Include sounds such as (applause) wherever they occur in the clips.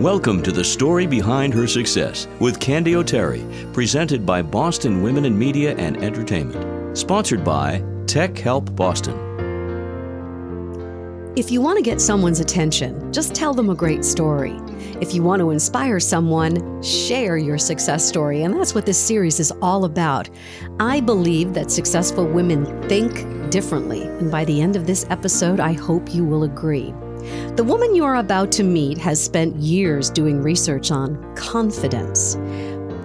Welcome to the story behind her success with Candy O'Terry, presented by Boston Women in Media and Entertainment. Sponsored by Tech Help Boston. If you want to get someone's attention, just tell them a great story. If you want to inspire someone, share your success story. And that's what this series is all about. I believe that successful women think differently. And by the end of this episode, I hope you will agree. The woman you are about to meet has spent years doing research on confidence.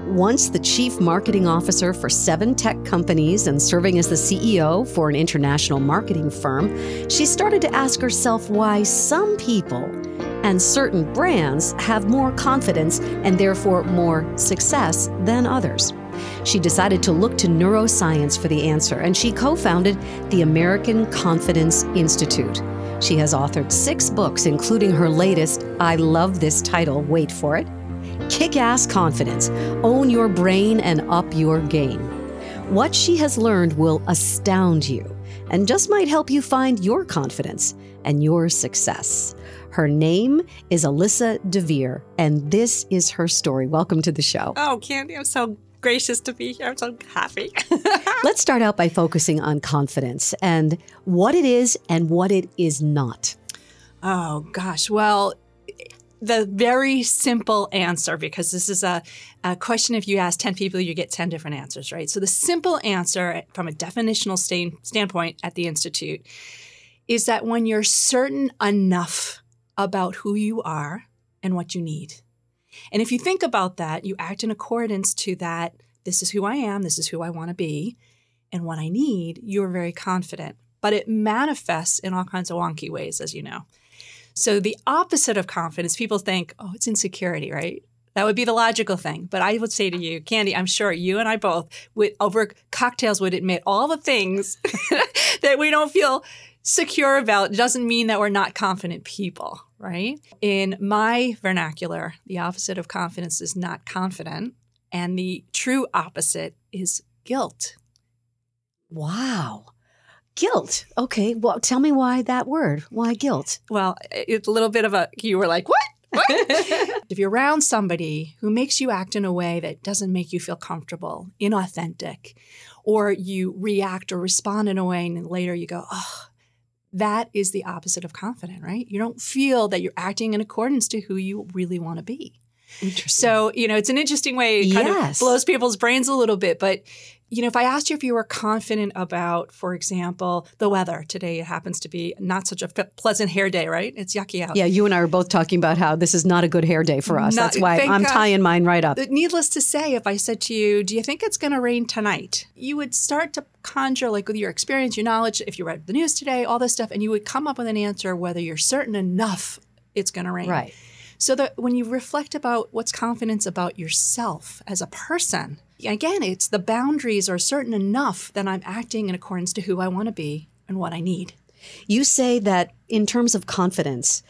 Once the chief marketing officer for seven tech companies and serving as the CEO for an international marketing firm, she started to ask herself why some people and certain brands have more confidence and therefore more success than others. She decided to look to neuroscience for the answer, and she co founded the American Confidence Institute. She has authored six books, including her latest, I love this title, wait for it Kick Ass Confidence Own Your Brain and Up Your Game. What she has learned will astound you and just might help you find your confidence and your success. Her name is Alyssa Dver, and this is her story. Welcome to the show. Oh, Candy, I'm so gracious to be here. I'm so happy. (laughs) Let's start out by focusing on confidence and what it is and what it is not. Oh, gosh. Well, the very simple answer, because this is a, a, question if you ask 10 people, you get 10 different answers, right? So, the simple answer from a definitional stand, standpoint at the Institute is that when you're certain enough about who you are and what you need. And if you think about that, you act in accordance to that this is who I am, this is who I want to be, and what I need, you're very confident. But it manifests in all kinds of wonky ways, as you know. So the opposite of confidence, people think, oh, it's insecurity, right? That would be the logical thing. But I would say to you, Candy, I'm sure you and I both, would, over cocktails, would admit all the things (laughs) that we don't feel secure about. Doesn't mean that we're not confident people, right? In my vernacular, the opposite of confidence is not confident. And the true opposite is guilt. Wow. Guilt. Okay. Well, tell me why that word. Why guilt? Well, it's a little bit of a, you were like, what? What? (laughs) if you're around somebody who makes you act in a way that doesn't make you feel comfortable, inauthentic, or you react or respond in a way and later you go, oh, that is the opposite of confident, right? You don't feel that you're acting in accordance to who you really want to be. So, you know, it's an interesting way. It kind yes. of blows people's brains a little bit. But, you know, if I asked you if you were confident about, for example, the weather today, it happens to be not such a pleasant hair day, right? It's yucky out. Yeah, you and I were both talking about how this is not a good hair day for us. Not, That's why I'm God. tying mine right up. Needless to say, if I said to you, Do you think it's going to rain tonight? You would start to conjure, like with your experience, your knowledge, if you read the news today, all this stuff, and you would come up with an answer whether you're certain enough it's going to rain. Right. So that when you reflect about what's confidence about yourself as a person, again, it's the boundaries are certain enough that I'm acting in accordance to who I want to be and what I need. You say that in terms of confidence,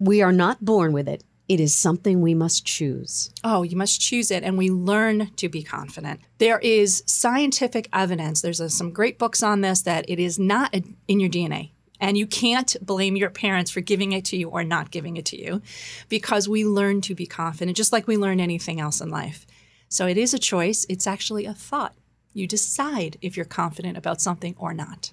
we are not born with it. It is something we must choose. Oh, you must choose it, and we learn to be confident. There is scientific evidence, there's a, some great books on this, that it is not in your DNA. And you can't blame your parents for giving it to you or not giving it to you because we learn to be confident, just like we learn anything else in life. So it is a choice, it's actually a thought. You decide if you're confident about something or not.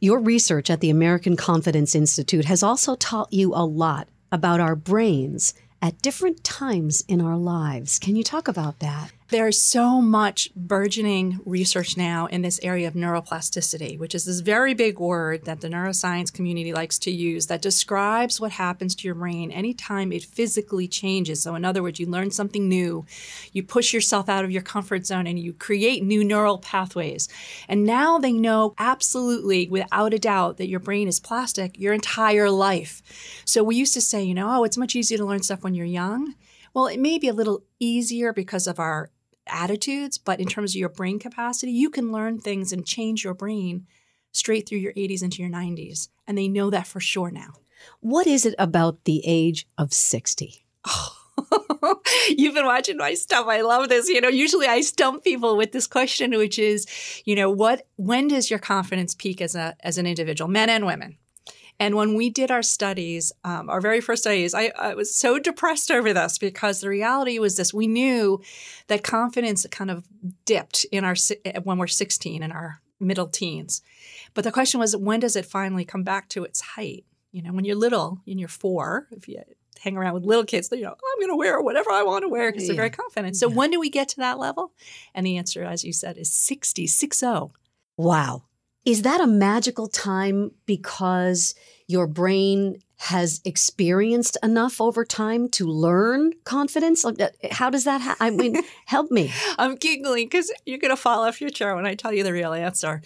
Your research at the American Confidence Institute has also taught you a lot about our brains at different times in our lives. Can you talk about that? There's so much burgeoning research now in this area of neuroplasticity, which is this very big word that the neuroscience community likes to use that describes what happens to your brain anytime it physically changes. So, in other words, you learn something new, you push yourself out of your comfort zone, and you create new neural pathways. And now they know absolutely, without a doubt, that your brain is plastic your entire life. So, we used to say, you know, oh, it's much easier to learn stuff when you're young. Well, it may be a little easier because of our attitudes, but in terms of your brain capacity, you can learn things and change your brain straight through your 80s into your 90s. And they know that for sure now. What is it about the age of 60? Oh. (laughs) You've been watching my stuff. I love this. You know, usually I stump people with this question, which is, you know, what when does your confidence peak as a as an individual, men and women? And when we did our studies, um, our very first studies, I, I, was so depressed over this because the reality was this: we knew that confidence kind of dipped in our when we're 16 in our middle teens, but the question was, when does it finally come back to its height? You know, when you're little, and you're four, if you hang around with little kids, you know, I'm going to wear whatever I want to wear because yeah. they're very confident. So yeah. when do we get to that level? And the answer, as you said, is 60, 60. Wow. Is that a magical time because your brain has experienced enough over time to learn confidence? Uh, how does that happen? I mean, (laughs) help me. I'm giggling because you're going to fall off your chair when I tell you the real answer.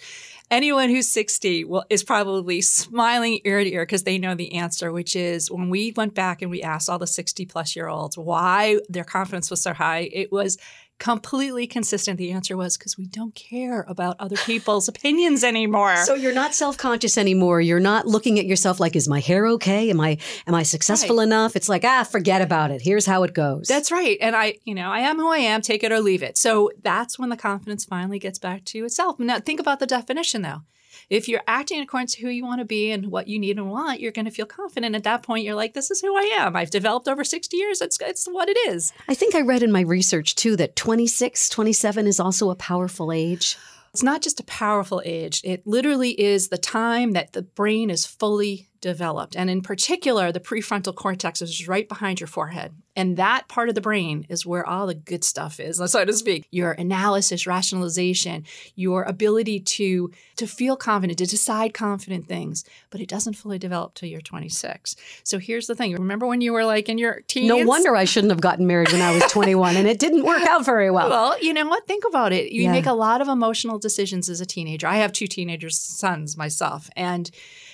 Anyone who's 60 will, is probably smiling ear to ear because they know the answer, which is when we went back and we asked all the 60 plus year olds why their confidence was so high, it was completely consistent. The answer was because we don't care about other people's opinions anymore. So you're not self-conscious anymore. You're not looking at yourself like, is my hair okay? Am I am I successful right. enough? It's like, ah, forget about it. Here's how it goes. That's right. And I, you know, I am who I am, take it or leave it. So that's when the confidence finally gets back to itself. Now think about the definition though. If you're acting in accordance to who you want to be and what you need and want, you're going to feel confident. At that point, you're like, this is who I am. I've developed over 60 years. It's, it's what it is. I think I read in my research too that 26, 27 is also a powerful age. It's not just a powerful age, it literally is the time that the brain is fully developed. And in particular, the prefrontal cortex is right behind your forehead. And that part of the brain is where all the good stuff is, (laughs) so to speak. Your analysis, rationalization, your ability to, to feel confident, to decide confident things. But it doesn't fully develop till you're 26. So here's the thing. Remember when you were like in your teens? No wonder I shouldn't have gotten married when I was 21 and it didn't work out very well. Well, you know what? Think about it. You yeah. make a lot of emotional decisions as a teenager. I have two teenager sons myself. And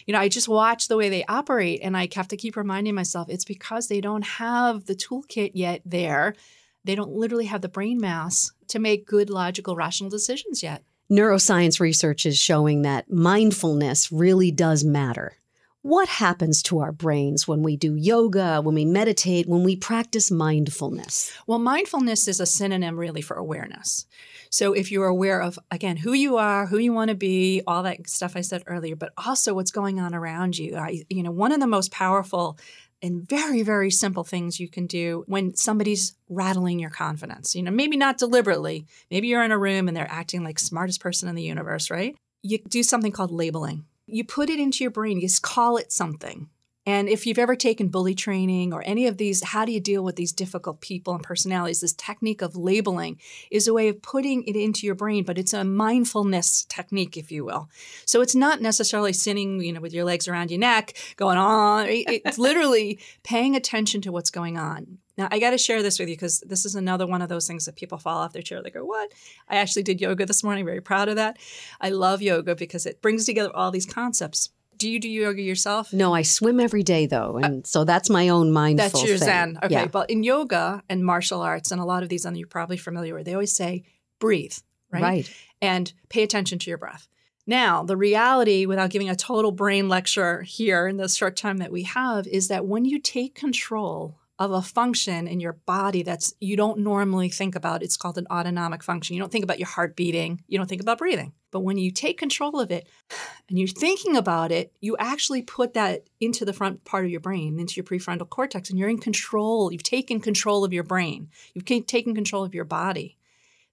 you know, I just watch the way they operate and I have to keep reminding myself it's because they don't have the toolkit yet there. They don't literally have the brain mass to make good, logical, rational decisions yet. Neuroscience research is showing that mindfulness really does matter. What happens to our brains when we do yoga, when we meditate, when we practice mindfulness? Well, mindfulness is a synonym really for awareness. So if you're aware of, again, who you are, who you want to be, all that stuff I said earlier, but also what's going on around you. I, you know, one of the most powerful and very, very simple things you can do when somebody's rattling your confidence. You know, maybe not deliberately. Maybe you're in a room and they're acting like smartest person in the universe, right? You do something called labeling. You put it into your brain, you just call it something. And if you've ever taken bully training or any of these, how do you deal with these difficult people and personalities? This technique of labeling is a way of putting it into your brain, but it's a mindfulness technique, if you will. So it's not necessarily sitting, you know, with your legs around your neck, going on. It's (laughs) literally paying attention to what's going on. Now, I got to share this with you because this is another one of those things that people fall off their chair. They go, What? I actually did yoga this morning, very proud of that. I love yoga because it brings together all these concepts do you do yoga yourself? No, I swim every day though, and uh, so that's my own mindful. That's your thing. zen. Okay, yeah. but in yoga and martial arts and a lot of these, and you're probably familiar with, they always say breathe, right? Right. And pay attention to your breath. Now, the reality, without giving a total brain lecture here in the short time that we have, is that when you take control of a function in your body that's you don't normally think about. It's called an autonomic function. You don't think about your heart beating, you don't think about breathing. But when you take control of it (sighs) and you're thinking about it, you actually put that into the front part of your brain, into your prefrontal cortex, and you're in control. You've taken control of your brain, you've taken control of your body.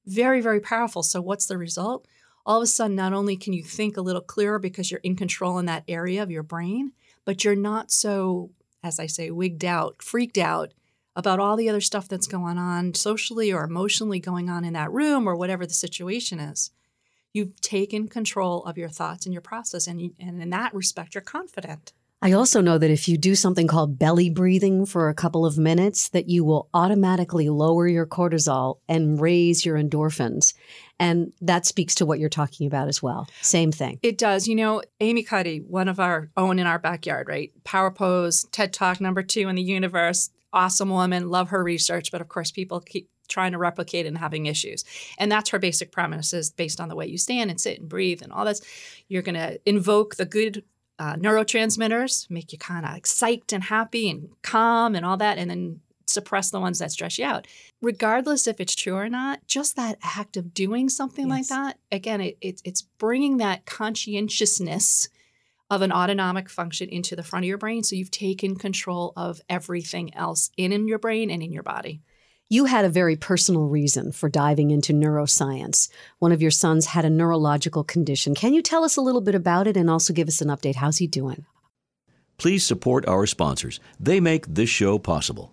Very, very powerful. So, what's the result? All of a sudden, not only can you think a little clearer because you're in control in that area of your brain, but you're not so as I say, wigged out, freaked out about all the other stuff that's going on socially or emotionally going on in that room or whatever the situation is. You've taken control of your thoughts and your process, and, you, and in that respect, you're confident. I also know that if you do something called belly breathing for a couple of minutes, that you will automatically lower your cortisol and raise your endorphins. And that speaks to what you're talking about as well. Same thing. It does. You know, Amy Cuddy, one of our own in our backyard, right? Power Pose, TED Talk number two in the universe. Awesome woman. Love her research. But of course, people keep trying to replicate and having issues. And that's her basic premise is based on the way you stand and sit and breathe and all this. You're going to invoke the good uh, neurotransmitters, make you kind of psyched and happy and calm and all that, and then suppress the ones that stress you out. Regardless if it's true or not, just that act of doing something yes. like that, again, it, it, it's bringing that conscientiousness of an autonomic function into the front of your brain. So you've taken control of everything else in, in your brain and in your body. You had a very personal reason for diving into neuroscience. One of your sons had a neurological condition. Can you tell us a little bit about it and also give us an update? How's he doing? Please support our sponsors. They make this show possible.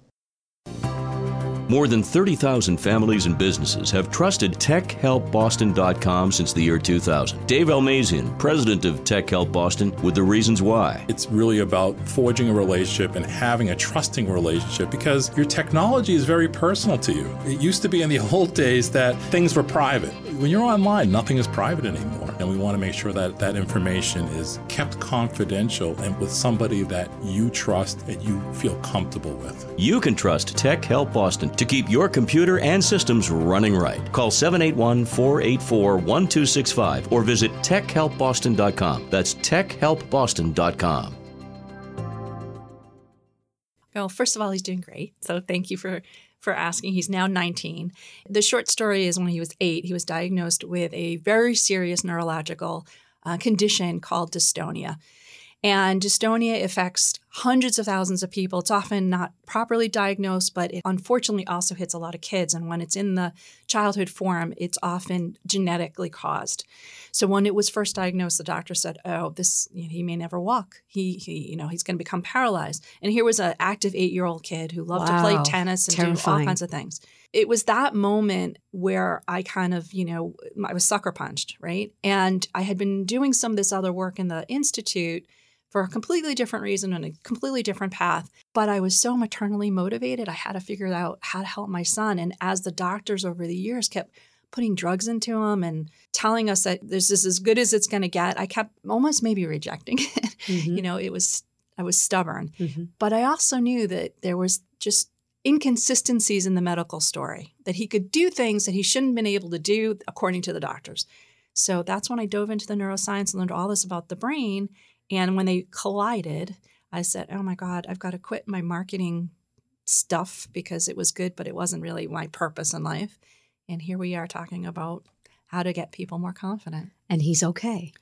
More than 30,000 families and businesses have trusted TechHelpBoston.com since the year 2000. Dave Almazian, president of Tech Help Boston, with the reasons why. It's really about forging a relationship and having a trusting relationship because your technology is very personal to you. It used to be in the (laughs) old days that things were private. When you're online, nothing is private anymore. And we want to make sure that that information is kept confidential and with somebody that you trust and you feel comfortable with. You can trust Tech Help Boston to keep your computer and systems running right. Call 781 484 1265 or visit techhelpboston.com. That's techhelpboston.com. Well, first of all, he's doing great. So thank you for for asking. He's now 19. The short story is when he was eight, he was diagnosed with a very serious neurological uh, condition called dystonia. And dystonia affects hundreds of thousands of people. It's often not properly diagnosed, but it unfortunately also hits a lot of kids. And when it's in the childhood form, it's often genetically caused. So when it was first diagnosed, the doctor said, "Oh, this you know, he may never walk. He, he you know he's going to become paralyzed." And here was an active eight-year-old kid who loved wow. to play tennis and Terrifying. do all kinds of things. It was that moment where I kind of, you know, I was sucker punched, right? And I had been doing some of this other work in the institute for a completely different reason and a completely different path. But I was so maternally motivated, I had to figure out how to help my son. And as the doctors over the years kept putting drugs into him and telling us that this is as good as it's going to get, I kept almost maybe rejecting (laughs) it. Mhm. you know, it was, I was stubborn. Mhm. But I also knew that there was just inconsistencies in the medical story, that he could do things that he shouldn't have been able to do according to the doctors. So that's when I dove into the neuroscience and learned all this about the brain. And when they collided, I said, oh my God, I've got to quit my marketing stuff because it was good, but it wasn't really my purpose in life. And here we are talking about how to get people more confident. And he's okay.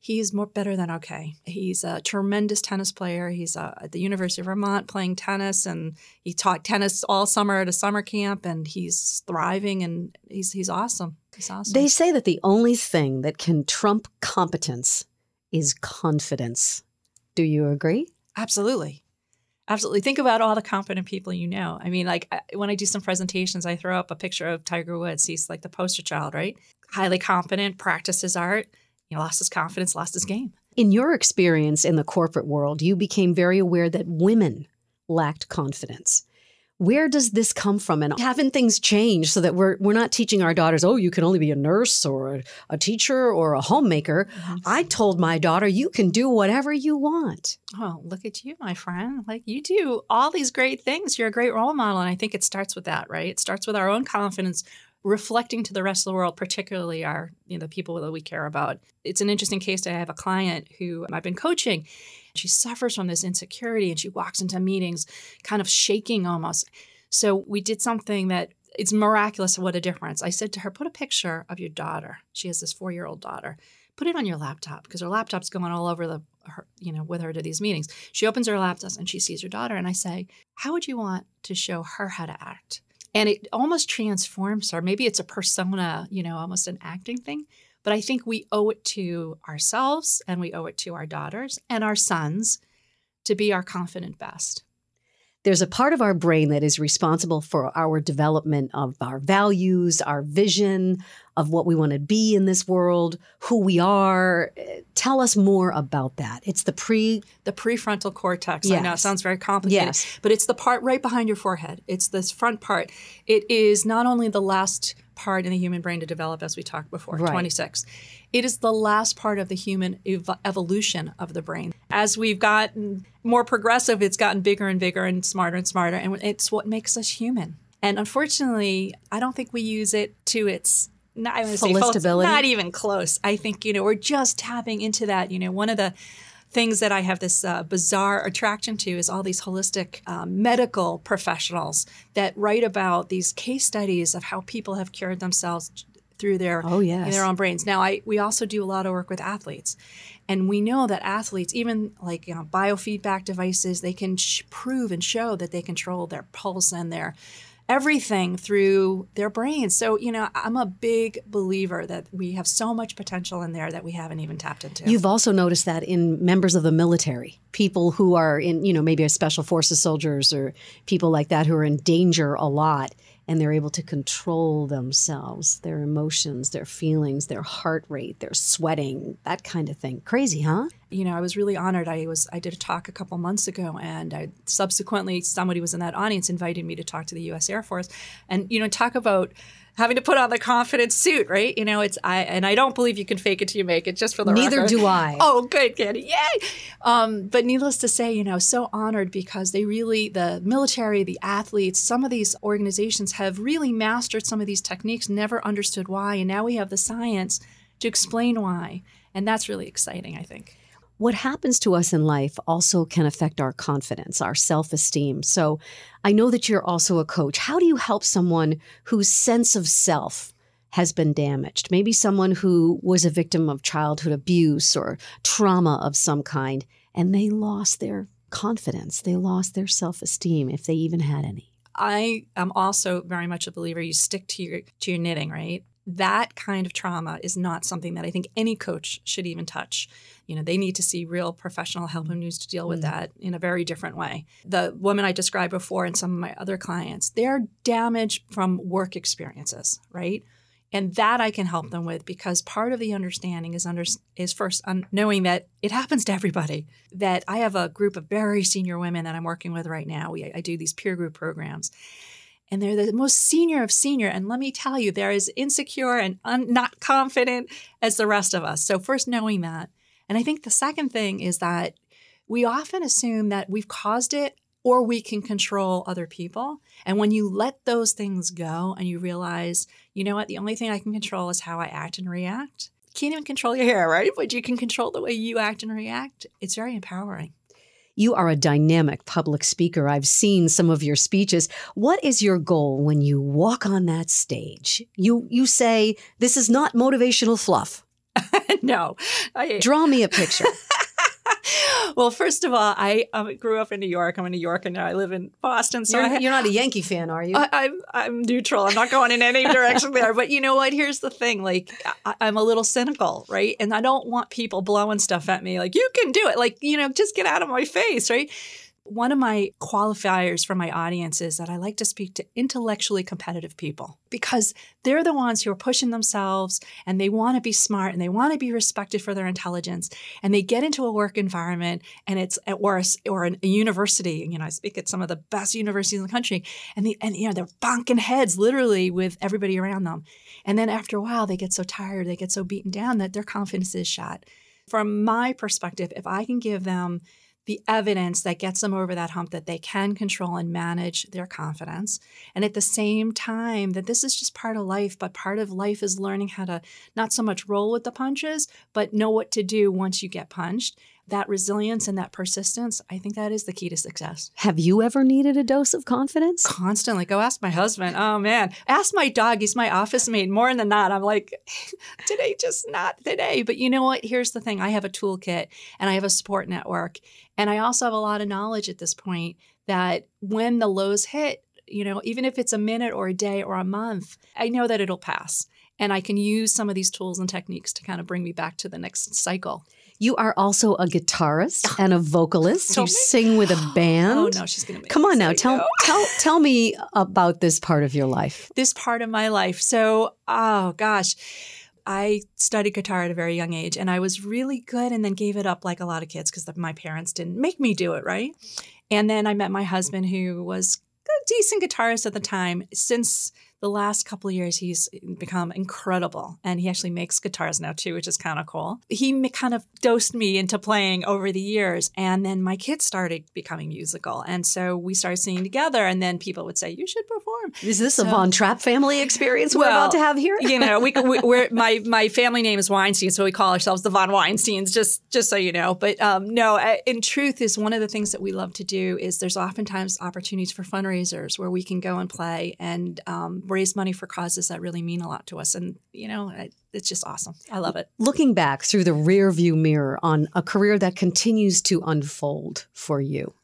He's more better than okay. He's a tremendous tennis player. He's uh, at the University of Vermont playing tennis, and he taught tennis all summer at a summer camp. And he's thriving, and he's he's awesome. He's awesome. They say that the only thing that can trump competence is confidence. Do you agree? Absolutely. Absolutely. Think about all the competent people you know. I mean, like I- when I do some presentations, I throw up a picture of Tiger Woods. He's like the poster child, right? Highly competent, practices art. He lost his confidence, lost his game. In your experience in the corporate world, you became very aware that women lacked confidence. Where does this come from? And haven't things changed so that we're we're not teaching our daughters, oh, you can only be a nurse or a, a teacher or a homemaker. Mm-hmm. I told my daughter, you can do whatever you want. Oh, look at you, my friend. Like you do all these great things. You're a great role model. And I think it starts with that, right? It starts with our own confidence reflecting to the rest of the world, particularly our, you know, the people that we care about. It's an interesting case. I have a client who I've been coaching. She suffers from this insecurity and she walks into meetings kind of shaking almost. So we did something that it's miraculous what a difference. I said to her, put a picture of your daughter. She has this four year old daughter. Put it on your laptop because her laptop's going all over the, her, you know, with her to these meetings. She opens her laptop and she sees her daughter, and I say, "How would you want to show her how to act?" And it almost transforms her. Maybe it's a persona, you know, almost an acting thing. But I think we owe it to ourselves and we owe it to our daughters and our sons to be our confident best. There's a part of our brain that is responsible for our development of our values, our vision of what we want to be in this world, who we are. Tell us more about that. It's the pre The prefrontal cortex. I know it sounds very complicated, Yes. but it's the part right behind your forehead. It's this front part. It is not only the last part in the human brain to develop, as we talked before, Right. 26. It is the last part of the human ev- evolution of the brain. As we've gotten more progressive, it's gotten bigger and bigger and smarter and smarter, and it's what makes us human. And unfortunately, I don't think we use it to its not, I would say full- Fullest ability? not even close. I think you know we're just tapping into that. You know, one of the things that I have this uh, bizarre attraction to is all these holistic um, medical professionals that write about these case studies of how people have cured themselves through their Oh, yes. their own brains. Now, I we also do a lot of work with athletes, and we know that athletes, even like you know, biofeedback devices, they can sh- prove and show that they control their pulse and their everything through their brains. So, you know, I'm a big believer that we have so much potential in there that we haven't even tapped into. You've also noticed that in members of the military, people who are in, you know, maybe a special forces soldiers or people like that who are in danger a lot and they're able to control themselves, their emotions, their feelings, their heart rate, their sweating, that kind of thing. Crazy, huh? you know, I was really honored. I was I did a talk a couple months ago, and I subsequently somebody was in that audience invited me to talk to the U.S. Air Force, and you know, talk about having to put on the confidence suit, right? You know, it's I and I don't believe you can fake it till you make it. Just for the Neither do I. (laughs) Oh, good, Candy, yay! Um, but needless to say, you know, so honored because they really the military, the athletes, some of these organizations have really mastered some of these techniques, never understood why, and now we have the science to explain why, and that's really exciting. I think. What happens to us in life also can affect our confidence, our self esteem. So I know that you're also a coach. How do you help someone whose sense of self has been damaged? Maybe someone who was a victim of childhood abuse or trauma of some kind, and they lost their confidence, they lost their self esteem, if they even had any. I am also very much a believer you stick to your to your knitting, right? That kind of trauma is not something that I think any coach should even touch. You know, they need to see real professional help mm-hmm. and needs to deal with mm. that in a very different way. The woman I described before and some of my other clients, they're damaged from work experiences, right? And that I can help them with because part of the understanding is under is first un, knowing that it happens to everybody. That I have a group of very senior women that I'm working with right now. We, I do these peer group programs, and they're the most senior of senior. And let me tell you, they're as insecure and un, not confident as the rest of us. So first knowing that, and I think the second thing is that we often assume that we've caused it or we can control other people. And when you let those things go and you realize, you know what, the only thing I can control is how I act and react. Can't even control your hair, right? But you can control the way you act and react. It's very empowering. You are a dynamic public speaker. I've seen some of your speeches. What is your goal when you walk on that stage? You you say this is not motivational fluff. (laughs) no, I, Draw me a picture. (laughs) (laughs) well, first of all, I um, grew up in New York. I'm a New Yorker now. I live in Boston, so you're, you're not a Yankee fan, are you? I, I'm I'm neutral. I'm not going in any direction there. But you know what? Here's the thing. Like I, I'm a little cynical, right? And I don't want people blowing stuff at me. Like you can do it. Like you know, just get out of my face, right? One of my qualifiers for my audience is that I like to speak to intellectually competitive people because they're the ones who are pushing themselves and they want to be smart and they want to be respected for their intelligence. And they get into a work environment and it's at or a, or a university. You know, I speak at some of the best universities in the country, and the and you know they're bonking heads literally with everybody around them. And then after a while, they get so tired, they get so beaten down that their confidence is shot. From my perspective, if I can give them the evidence that gets them over that hump that they can control and manage their confidence. And at the same time, that this is just part of life, but part of life is learning how to not so much roll with the punches, but know what to do once you get punched. That resilience and that persistence, I think that is the key to success. Have you ever needed a dose of confidence? Constantly. Go ask my husband. Oh, man. Ask my dog. He's my office mate. More than not, I'm like, (laughs) today, just not today. But you know what? Here's the thing I have a toolkit and I have a support network. And I also have a lot of knowledge at this point that when the lows hit, you know, even if it's a minute or a day or a month, I know that it'll pass. And I can use some of these tools and techniques to kind of bring me back to the next cycle. You are also a guitarist (laughs) and a vocalist. You sing with a (gasps) oh, band. Oh, no, she's make Come on now, tell tell tell me about this part of your life. (laughs) this part of my life. So, oh gosh, I studied guitar at a very young age and I was really good and then gave it up like a lot of kids because my parents didn't make me do it, right? And then I met my husband who was a decent guitarist at the time. Since the last couple of years, he's become incredible. And he actually makes guitars now too, which is kind of cool. He kind of dosed me into playing over the years. And then my kids started becoming musical. And so we started singing together. And then people would say, You should perform. Is this a Von Trapp family experience we're Well, about to have here? you know, we, we (laughs) we're my my family name is Weinstein, so we call ourselves the Von Weinsteins, just just so you know. But um, no, in truth, is one of the things that we love to do is there's oftentimes opportunities for fundraisers where we can go and play and um, raise money for causes that really mean a lot to us. And, you know, it's just awesome. I love it. Looking back through the rear view mirror on a career that continues to unfold for you,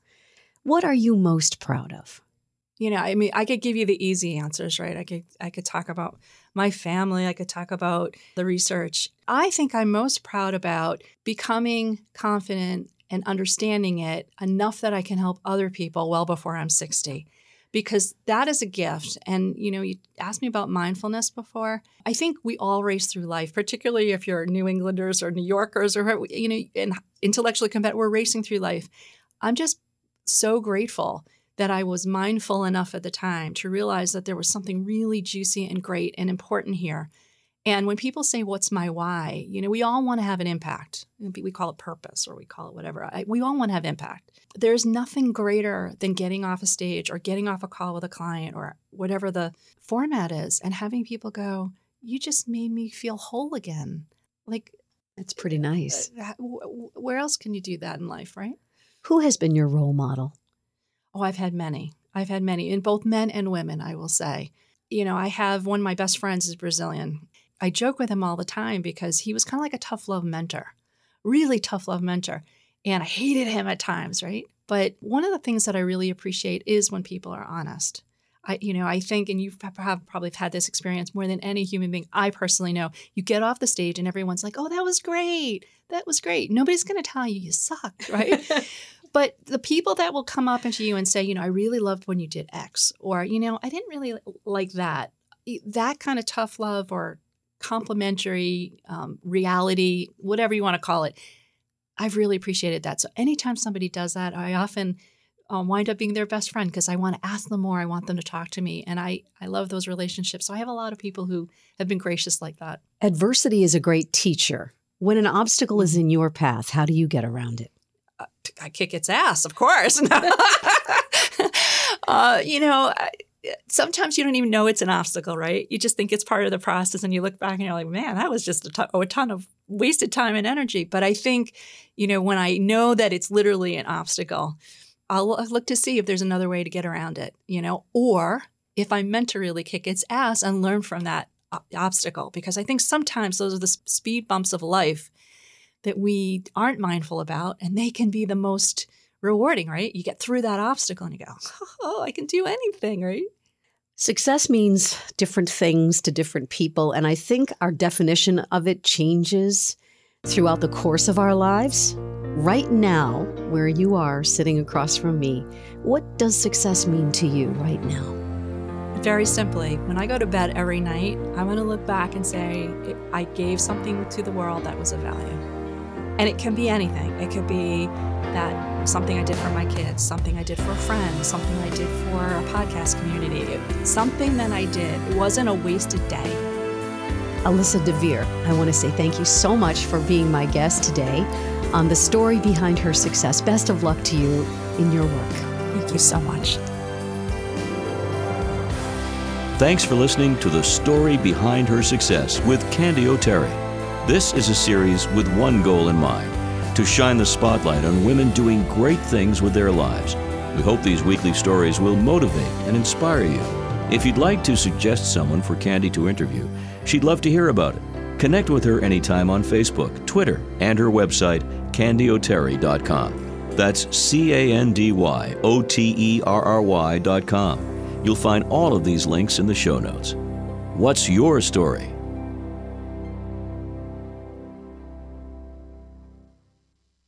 what are you most proud of? You know, I mean, I could give you the easy answers, right? I could I could talk about my family, I could talk about the research. I think I'm most proud about becoming confident and understanding it enough that I can help other people well before I'm 60 because that is a gift. And, you know, you asked me about mindfulness before. I think we all race through life, particularly if you're New Englanders or New Yorkers or, you know, intellectually competent, we're racing through life. I'm just so grateful that I was mindful enough at the time to realize that there was something really juicy and great and important here. And when people say, What's my why? You know, we all want to have an impact. We call it purpose or we call it whatever. We all want to have impact. There's nothing greater than getting off a stage or getting off a call with a client or whatever the format is and having people go, You just made me feel whole again. Like, it's pretty nice. Uh, where else can you do that in life, right? Who has been your role model? Oh, I've had many. I've had many, in both men and women, I will say. You know, I have one of my best friends is Brazilian. I joke with him all the time because he was kind of like a tough love mentor, really tough love mentor. And I hated him at times, right? But one of the things that I really appreciate is when people are honest. I, you know, I think, and you have probably had this experience more than any human being I personally know. You get off the stage and everyone's like, "Oh, that was great. That was great." Nobody's going to tell you you suck, (laughs) right? (laughs) but the people that will come up to you and say, "You know, I really loved when you did X," or you know, I didn't really like that. That kind of tough love or complimentary um, reality, whatever you want to call it. I've really appreciated that. So anytime somebody does that, I often um, wind up being their best friend because I want to ask them more. I want them to talk to me, and I I love those relationships. So I have a lot of people who have been gracious like that. Adversity is a great teacher. When an obstacle is in your path, how do you get around it? Uh, I kick its ass, of course. (laughs) uh, you know. I, sometimes you don't even know it's an obstacle, right? You just think it's part of the process, and you look back and you're like, man, that was just a, ton, oh, a ton of wasted time and energy. But I think, you know, when I know that it's literally an obstacle, I'll look to see if there's another way to get around it, you know, or if I'm meant to really kick its ass and learn from that obstacle. Because I think sometimes those are the speed bumps of life that we aren't mindful about, and they can be the most rewarding, right? You get through that obstacle and you go, (laughs) oh, I can do anything, right? Success means different things to different people. And I think our definition of it changes throughout the course of our lives. Right now, where you are sitting across from me, what does success mean to you right now? Very simply, when I go to bed every night, I want to look back and say, I gave something to the world that was of value. And it can be anything. It could be that something I did for my kids, something I did for a friend, something I did for a podcast community, something that I did. It wasn't a wasted day. Alyssa Dver, I want to say thank you so much for being my guest today on the story behind her success. Best of luck to you in your work. Thank you so much. Thanks for listening to The Story Behind Her Success with Candy O'Terry. This is a series with one goal in mind to shine the spotlight on women doing great things with their lives. We hope these weekly stories will motivate and inspire you. If you'd like to suggest someone for Candy to interview, she'd love to hear about it. Connect with her anytime on Facebook, Twitter, and her website, candyoterry.com. That's C A N D Y O T E R R Y.com. You'll find all of these links in the show notes. What's your story?